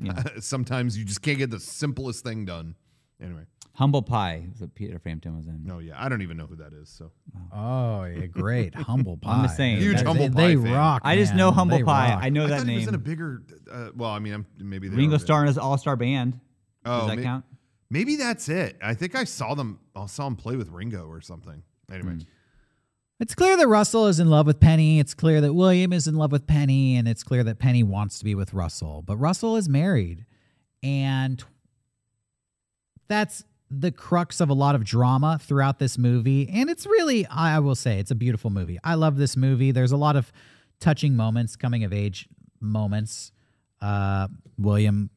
[laughs] Sometimes you just can't get the simplest thing done. Anyway, Humble Pie is what Peter Frampton was in. no, yeah, I don't even know who that is. So Oh, yeah, great. [laughs] Humble Pie. I'm just saying. Huge They- Humble they, Pie fan. rock. I just man. know Humble They Pie. rock. I know I that thought he was in a name. bigger. Uh, well, I mean, I'm, maybe they Ringo are- Starr in his All Star Band. Oh, Does that may- count? Maybe that's it. I think I saw them. I saw him play with Ringo or something. Anyway, Hmm. It's clear that Russell is in love with Penny. It's clear that William is in love with Penny, and it's clear that Penny wants to be with Russell. But Russell is married, and that's the crux of a lot of drama throughout this movie. And it's really, I will say, it's a beautiful movie. I love this movie. There's a lot of touching moments, coming of age moments. Uh, William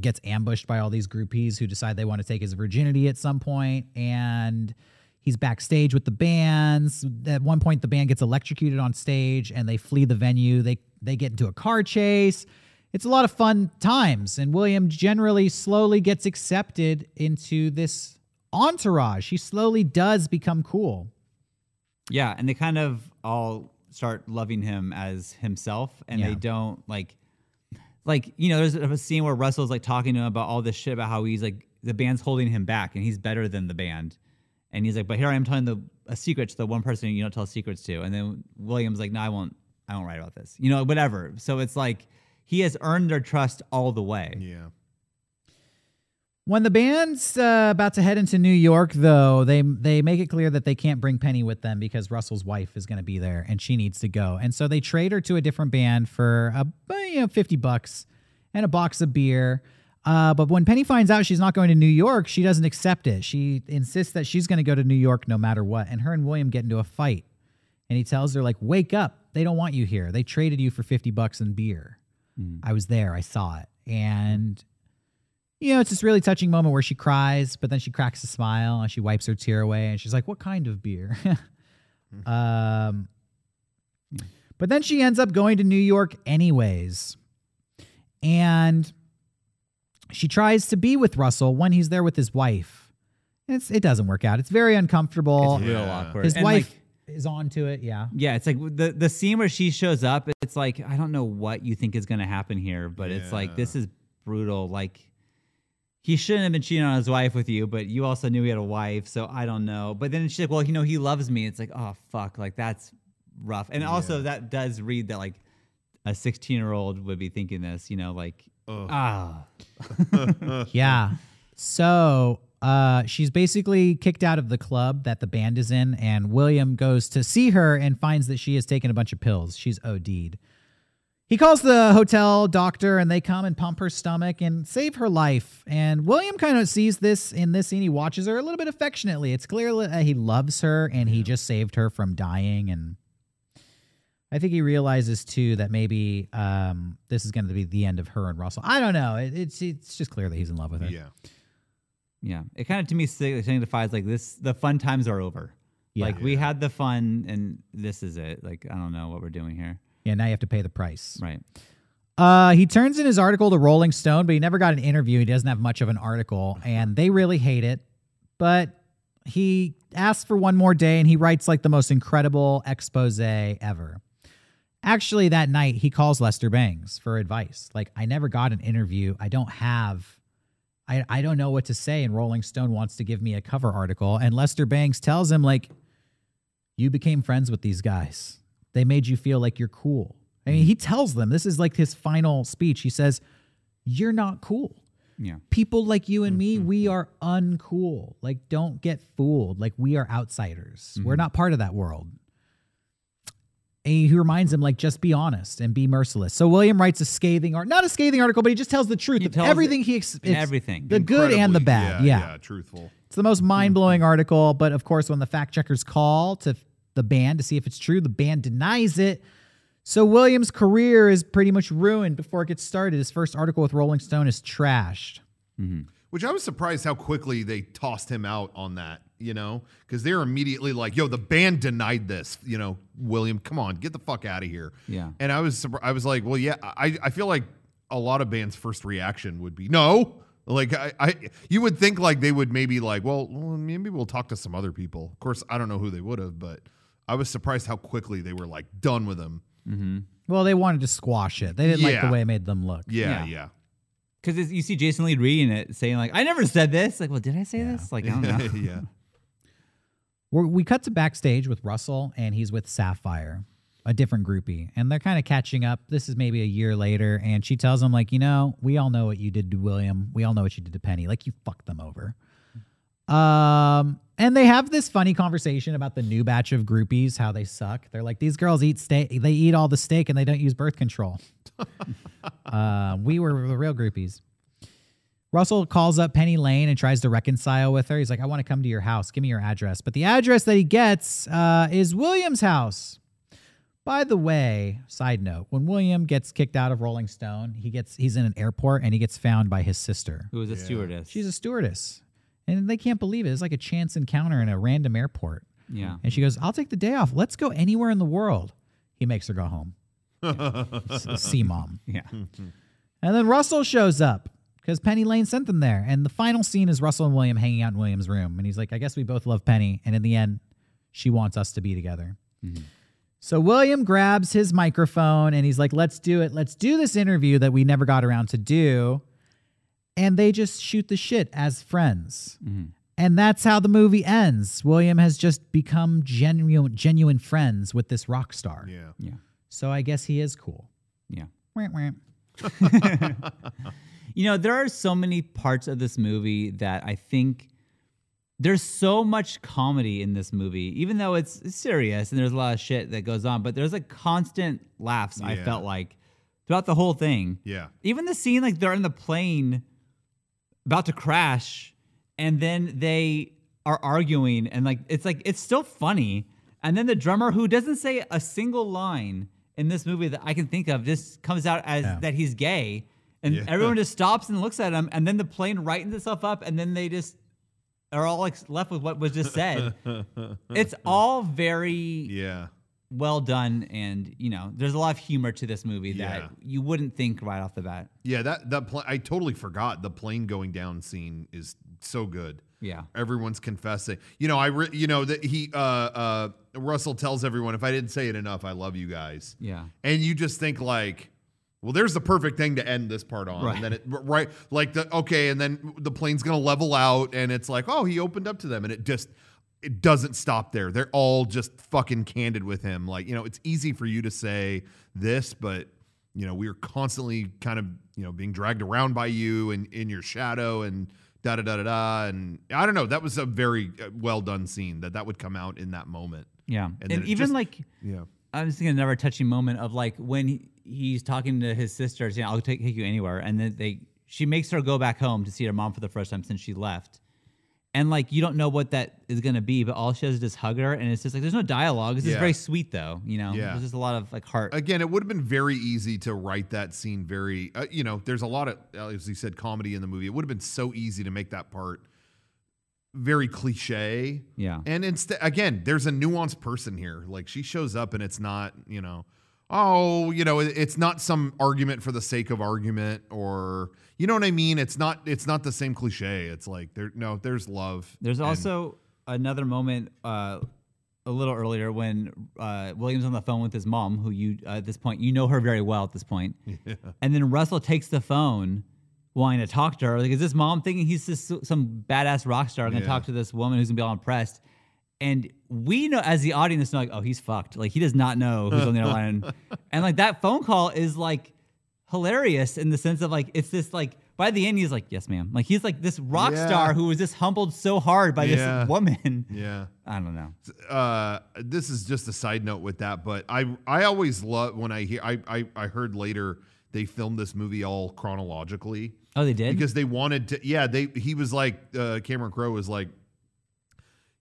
gets ambushed by all these groupies who decide they want to take his virginity at some point and he's backstage with the bands at one point the band gets electrocuted on stage and they flee the venue they they get into a car chase it's a lot of fun times and william generally slowly gets accepted into this entourage. He slowly does become cool. Yeah, and they kind of all start loving him as himself, and Yeah. they don't like, like you know, there's a scene where Russell's like talking to him about all this shit about how he's like the band's holding him back, and he's better than the band, and he's like, but here I am telling the a secret to the one person you don't tell secrets to, and then William's like, no, I won't, I won't write about this, you know, whatever. So it's like he has earned their trust all the way. yeah. When the band's uh, about to head into New York, though, they they make it clear that they can't bring Penny with them because Russell's wife is going to be there and she needs to go. And so they trade her to a different band for a, you know fifty bucks and a box of beer. Uh, but when Penny finds out she's not going to New York, she doesn't accept it. She insists that she's going to go to New York no matter what. And her and William get into a fight. And he tells her like, "Wake up! They don't want you here. They traded you for fifty bucks and beer. I was there. I saw it." And you know, it's this really touching moment where she cries, but then she cracks a smile and she wipes her tear away and she's like, What kind of beer? [laughs] um, but then she ends up going to New York anyways. And she tries to be with Russell when he's there with his wife. It's, it doesn't work out. It's very uncomfortable. It's real Yeah. awkward. his And, wife like, is on to it. Yeah. Yeah, it's like the the scene where she shows up. It's like I don't know what you think is going to happen here, but it's like this is brutal. Like he shouldn't have been cheating on his wife with you, but you also knew he had a wife, so I don't know. But then she's like, well, you know, he loves me. It's like, oh fuck, like that's rough. And also that does read that like a 16 year old would be thinking this, you know, like ah, [laughs] [laughs] yeah. So uh, she's basically kicked out of the club that the band is in, and William goes to see her and finds that she has taken a bunch of pills. She's OD'd. He calls the hotel doctor, and they come and pump her stomach and save her life. And William kind of sees this in this scene. He watches her a little bit affectionately. It's clear that he loves her, and he just saved her from dying. And I think he realizes too that maybe um, this is going to be the end of her and Russell. I don't know. It, it's it's just clear that he's in love with her. Yeah. Yeah. It kind of to me signifies like this: the fun times are over. Yeah. Like we had the fun, and this is it. Like I don't know what we're doing here. Yeah, now you have to pay the price. Right. Uh, he turns in his article to Rolling Stone, but he never got an interview. He doesn't have much of an article, and they really hate it. But he asks for one more day, and he writes like the most incredible expose ever. Actually, that night he calls Lester Bangs for advice. Like, I never got an interview. I don't have. I, I don't know what to say, and Rolling Stone wants to give me a cover article. And Lester Bangs tells him, like, you became friends with these guys. They made you feel like you're cool. I mean, he mm-hmm. tells them this is like his final speech. He says, You're not cool. Yeah. People like you and me, mm-hmm. we are uncool. Like, don't get fooled. Like, we are outsiders. We're mm-hmm. not part of that world. And he reminds him, like, just be honest and be merciless. So William writes a scathing art, not a scathing article, but he just tells the truth He of tells everything it- he ex- everything. the good and the bad. Yeah, yeah, truthful. it's the most mm-hmm. mind blowing article. But of course, when the fact checkers call to the band to see if it's true, the band denies it. So Williams' career is pretty much ruined before it gets started. His first article with Rolling Stone is trashed. Mm-hmm. Which I was surprised how quickly they tossed him out on that, you know, because they're immediately like, "Yo, the band denied this." You know, William, come on, get the fuck out of here. Yeah. And I was, surpri- I was like, well, yeah, I, I feel like a lot of bands' first reaction would be no. Like I, I, you would think like they would maybe like, well, well, maybe we'll talk to some other people. Of course, I don't know who they would have, but I was surprised how quickly they were like done with him. Mm-hmm. Well, they wanted to squash it. They didn't like the way it made them look. Yeah, Yeah. yeah. Because you see Jason Lee reading it, saying like, "I never said this." Like, well, did I say this? Like, I [laughs] don't know. yeah. We're, we cut to backstage with Russell, and he's with Sapphire, a different groupie, and they're kind of catching up. This is maybe a year later, and she tells him like, you know, we all know what you did to William. We all know what you did to Penny. Like you fucked them over. Um, and they have this funny conversation about the new batch of groupies, how they suck. They're like, these girls eat steak. They eat all the steak, and they don't use birth control. [laughs] uh, we were the real groupies. Russell calls up Penny Lane and tries to reconcile with her. He's like, I want to come to your house. Give me your address. But the address that he gets uh, is William's house. By the way, side note, when William gets kicked out of Rolling Stone, he gets he's in an airport and he gets found by his sister. Who is was a stewardess? She's a stewardess. And they can't believe it. It's like a chance encounter in a random airport. yeah. And she goes, I'll take the day off. Let's go anywhere in the world. He makes her go home. [laughs] S- See mom. Yeah. [laughs] And then Russell shows up because Penny Lane sent them there. And the final scene is Russell and William hanging out in William's room. And he's like, I guess we both love Penny. And in the end, she wants us to be together. Mm-hmm. So William grabs his microphone and he's like, let's do it. Let's do this interview that we never got around to do. And they just shoot the shit as friends. Mm-hmm. And that's how the movie ends. William has just become genuine, genuine friends with this rock star. Yeah. Yeah. So I guess he is cool. Yeah. [laughs] [laughs] You know, there are so many parts of this movie that I think there's so much comedy in this movie, even though it's it's serious and there's a lot of shit that goes on, but there's like constant laughs, I Yeah. felt like, throughout the whole thing. Yeah. Even the scene like they're in the plane about to crash and then they are arguing and like it's like it's still funny. And then the drummer who doesn't say a single line in this movie that I can think of just comes out as Yeah. that he's gay. And Yeah. everyone [laughs] just stops and looks at him and then the plane rightens itself up and then they just are all like left with what was just said. [laughs] it's all very Yeah. well done and you know there's a lot of humor to this movie that Yeah. you wouldn't think right off the bat Yeah, that that pl- I totally forgot the plane going down scene is so good. yeah Everyone's confessing. You know, I re- you know that he uh uh Russell tells everyone if I didn't say it enough, I love you guys. yeah And you just think like well, there's the perfect thing to end this part on, Right. and then it right like the okay, and then the plane's gonna level out, and it's like, oh, he opened up to them, and it just it doesn't stop there. They're all just fucking candid with him. Like, you know, it's easy for you to say this, but you know, we are constantly kind of you know being dragged around by you and in your shadow and da da da da da. And I don't know, that was a very uh, well done scene that that would come out in that moment. yeah And and, even just- like Yeah. i was thinking another touching moment of like when he, he's talking to his sister saying i'll take, take you anywhere and then they she makes her go back home to see her mom for the first time since she left and like you don't know what that is gonna be, but all she does is just hug her, and it's just like there's no dialogue. It's just Yeah. very sweet though, you know. Yeah. There's just a lot of like heart. again, it would have been very easy to write that scene very, uh, you know, there's a lot of, as you said, comedy in the movie. It would have been so easy to make that part very cliche. yeah. And instead, again, there's a nuanced person here. Like she shows up and it's not, you know, oh, you know, it's not some argument for the sake of argument or you know what I mean? It's not it's not the same cliche. It's like there no, there's love. There's also another moment uh, a little earlier when uh, William's on the phone with his mom, who you uh, at this point you know her very well at this point. [laughs] Yeah. and then Russell takes the phone, wanting to talk to her. Like, is this mom thinking he's just some badass rock star going to Yeah. talk to this woman who's gonna be all impressed? And we know as the audience know, like, oh, he's fucked. Like he does not know who's on the other line, [laughs] and like that phone call is like hilarious in the sense of like it's this like by the end he's like yes ma'am like he's like this rock Yeah. star who was just humbled so hard by Yeah. this woman Yeah. [laughs] I don't know. uh, this is just a side note with that, but I I always love when I hear I I, I heard later they filmed this movie all chronologically Oh, they did. because they wanted to. Yeah, they he was like uh, Cameron Crowe was like.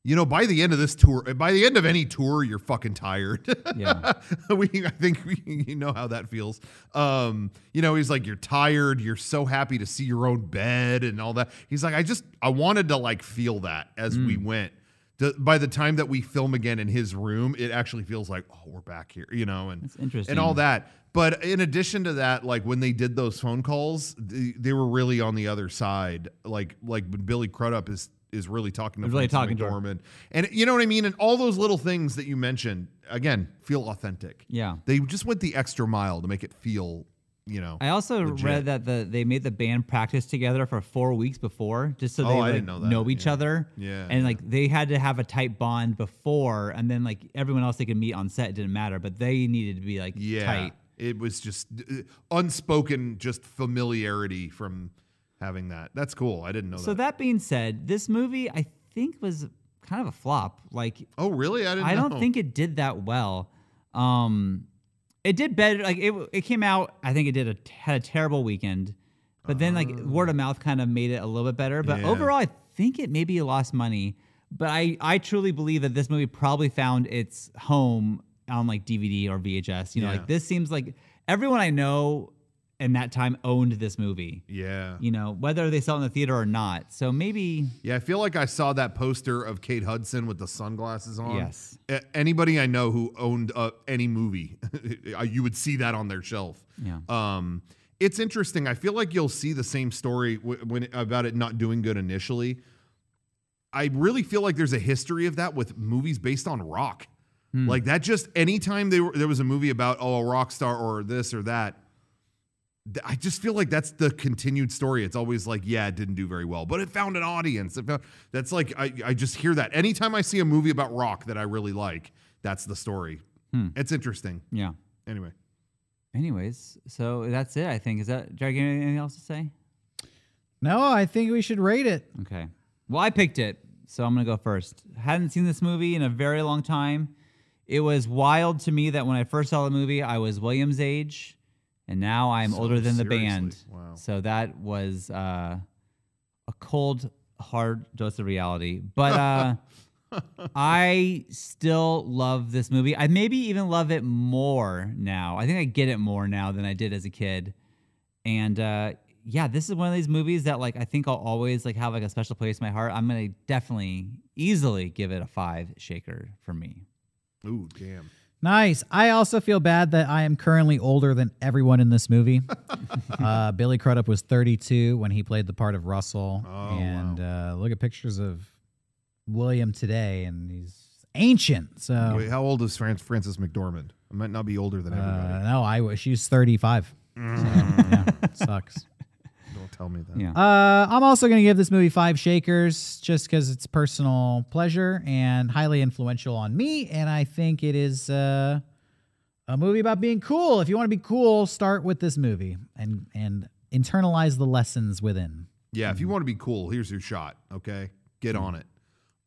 You know, by the end of this tour, by the end of any tour, you're fucking tired. Yeah. [laughs] we, I think we, you know how that feels. Um, you know, he's like, you're tired. You're so happy to see your own bed and all that. He's like, I just, I wanted to like feel that as Mm. we went. By the time that we film again in his room, it actually feels like, oh, we're back here, you know, and That's interesting. and all that. But in addition to that, like when they did those phone calls, they, they were really on the other side. Like like when Billy Crudup is is really talking to really talking. McDormand, and you know what I mean. And all those little things that you mentioned again feel authentic. Yeah. they just went the extra mile to make it feel, you know. I also Legit. read that the they made the band practice together for four weeks before, just so Oh, they like, know that. each Yeah. other. Yeah, and like they had to have a tight bond before, and then like everyone else they could meet on set it didn't matter, but they needed to be like yeah, tight. it was just uh, unspoken, just familiarity from having that. That's cool. I didn't know So that. So that being said, this movie I think was kind of a flop. Like Oh, really? I didn't. I don't think it did that well. Um, it did better. Like it, it came out. I think it did a had a terrible weekend, but then like word of mouth kind of made it a little bit better. But. Yeah. overall, I think it maybe lost money. But I I truly believe that this movie probably found its home on like DVD or VHS. You know, Yeah. like this seems like everyone I know in that time owned this movie. Yeah. You know, whether they saw it in the theater or not. So maybe Yeah, I feel like I saw that poster of Kate Hudson with the sunglasses on. Yes. A- Anybody I know who owned uh, any movie, [laughs] you would see that on their shelf. Yeah. Um, it's interesting. I feel like you'll see the same story w- when about it not doing good initially. I really feel like there's a history of that with movies based on rock. Like that just anytime they were, there was a movie about oh a rock star or this or that, th- I just feel like that's the continued story. It's always like, yeah, it didn't do very well, but it found an audience. It found, that's like I, I just hear that anytime I see a movie about rock that I really like. That's the story. Hmm. It's interesting. yeah. Anyway, Anyways, so that's it. I think is that. Jared, you have anything else to say? No, I think we should rate it. Okay. Well, I picked it, so I'm gonna go first. Hadn't seen this movie in a very long time. It was wild to me that when I first saw the movie, I was William's age, and now I'm So older than the seriously, band. wow. So that was uh, a cold, hard dose of reality. But uh, [laughs] I still love this movie. I maybe even love it more now. I think I get it more now than I did as a kid. And uh, yeah, this is one of these movies that like I think I'll always like have like a special place in my heart. I'm gonna definitely easily give it a five shaker for me. ooh, damn. Nice. I also feel bad that I am currently older than everyone in this movie. [laughs] uh, Billy Crudup was 32 when he played the part of Russell. Oh, and uh, look at pictures of William today, and he's ancient. So, Wait, how old is Fran- Frances McDormand? I might not be older than uh, everybody. no, I wish she's 35. So, yeah, sucks. Don't tell me that. Yeah. Uh, I'm also going to give this movie five shakers just because it's personal pleasure and highly influential on me. And I think it is uh, a movie about being cool. If you want to be cool, start with this movie and and internalize the lessons within. Yeah, if you want to be cool, here's your shot. Okay, get on it.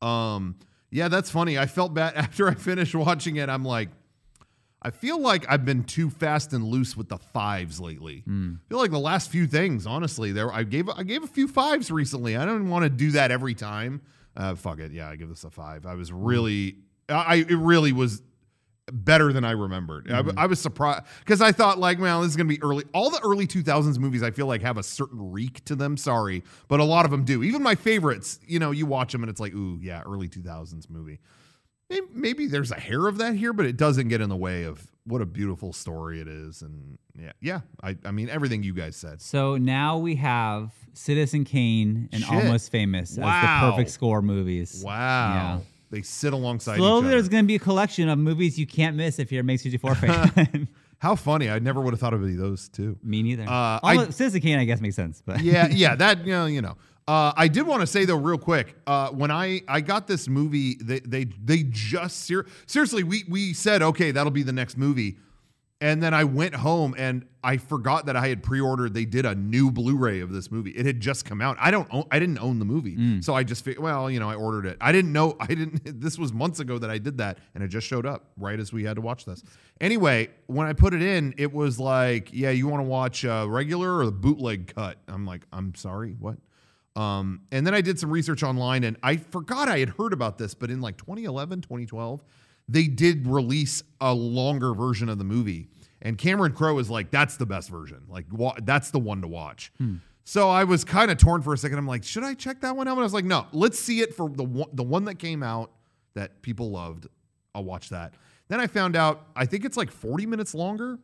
Um, yeah, that's funny. I felt bad [laughs] after I finished watching it. I'm like, I feel like I've been too fast and loose with the fives lately. Hmm. I feel like the last few things, honestly, there I gave I gave a few fives recently. I don't want to do that every time. Uh, fuck it. Yeah, I give this a five. I was hmm. really, I it really was better than I remembered. I, hmm. I was surprised because I thought like, well, this is gonna be early. All the early 2000s movies I feel like have a certain reek to them. Sorry, but a lot of them do. Even my favorites, you know, you watch them and it's like, ooh, yeah, early 2000s movie. Maybe, maybe there's a hair of that here, but it doesn't get in the way of what a beautiful story it is, and yeah, yeah. I, I mean everything you guys said. So now we have Citizen Kane and Shit. Almost Famous Wow. as the perfect score movies. Wow, they sit alongside Slowly, there's going to be a collection of movies you can't miss if you're a Mega64 [laughs] fan. [laughs] How funny! I never would have thought of those two. Me neither. Uh, Almost, I- Citizen Kane, I guess, makes sense. But yeah, yeah, [laughs] that you know, you know. Uh, I did want to say though, real quick, uh, when I I got this movie, they they they just ser- seriously, we we said okay, that'll be the next movie, and then I went home and I forgot that I had pre-ordered. They did a new Blu-ray of this movie. It had just come out. I don't own, I didn't own the movie, so I just figured, well, you know, I ordered it. I didn't know [laughs] I didn't. This was months ago that I did that, and it just showed up right as we had to watch this. Anyway, when I put it in, it was like, yeah, you want to watch uh, regular or the bootleg cut? I'm like, I'm sorry, what? Um, and then I did some research online and I forgot I had heard about this, but in like 2011, 2012, they did release a longer version of the movie. And Cameron Crowe is like, that's the best version. Like, wa- that's the one to watch. So I was kind of torn for a second. I'm like, should I check that one out? And I was like, no, let's see it for the one, the one that came out that people loved. I'll watch that. Then I found out, I think it's like 40 minutes longer.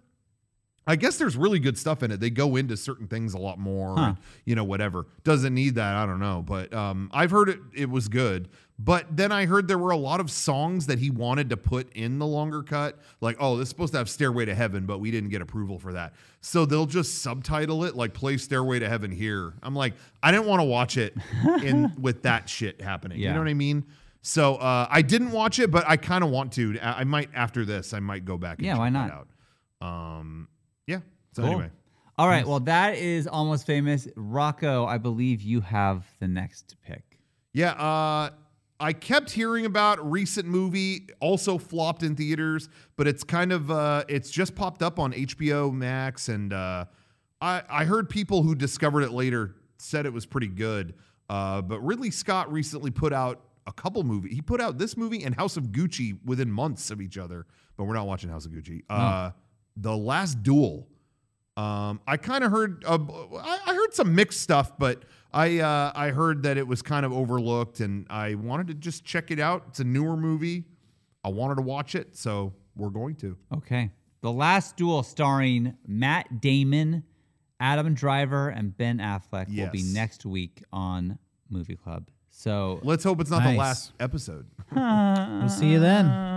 I guess there's really good stuff in it. They go into certain things a lot more, Huh. and, you know, whatever. Doesn't need that. I don't know, but um, I've heard it. It was good. But then I heard there were a lot of songs that he wanted to put in the longer cut, like, oh, this is supposed to have "Stairway to Heaven," but we didn't get approval for that. So they'll just subtitle it like "Play Stairway to Heaven" here. I'm like, I didn't want to watch it in [laughs] with that shit happening. You know what I mean? So uh, I didn't watch it, but I kind of want to. I might after this. I might go back. And Yeah, check why not? Out. Um, yeah. So Cool. anyway. All right. Well, that is almost famous. Rocco, I believe you have the next pick. Yeah, uh, I kept hearing about recent movie also flopped in theaters, but it's kind of uh, it's just popped up on HBO Max, and uh, I I heard people who discovered it later said it was pretty good. Uh, but Ridley Scott recently put out a couple movies. He put out this movie and House of Gucci within months of each other, but we're not watching House of Gucci. Uh, the Last Duel. Um, I kind of heard uh, I, I heard some mixed stuff, but I uh, I heard that it was kind of overlooked, and I wanted to just check it out. It's a newer movie. I wanted to watch it, so we're going to. Okay. The Last Duel, starring Matt Damon, Adam Driver, and Ben Affleck, will be next week on Movie Club. So Let's hope it's not the last episode. We'll see you then.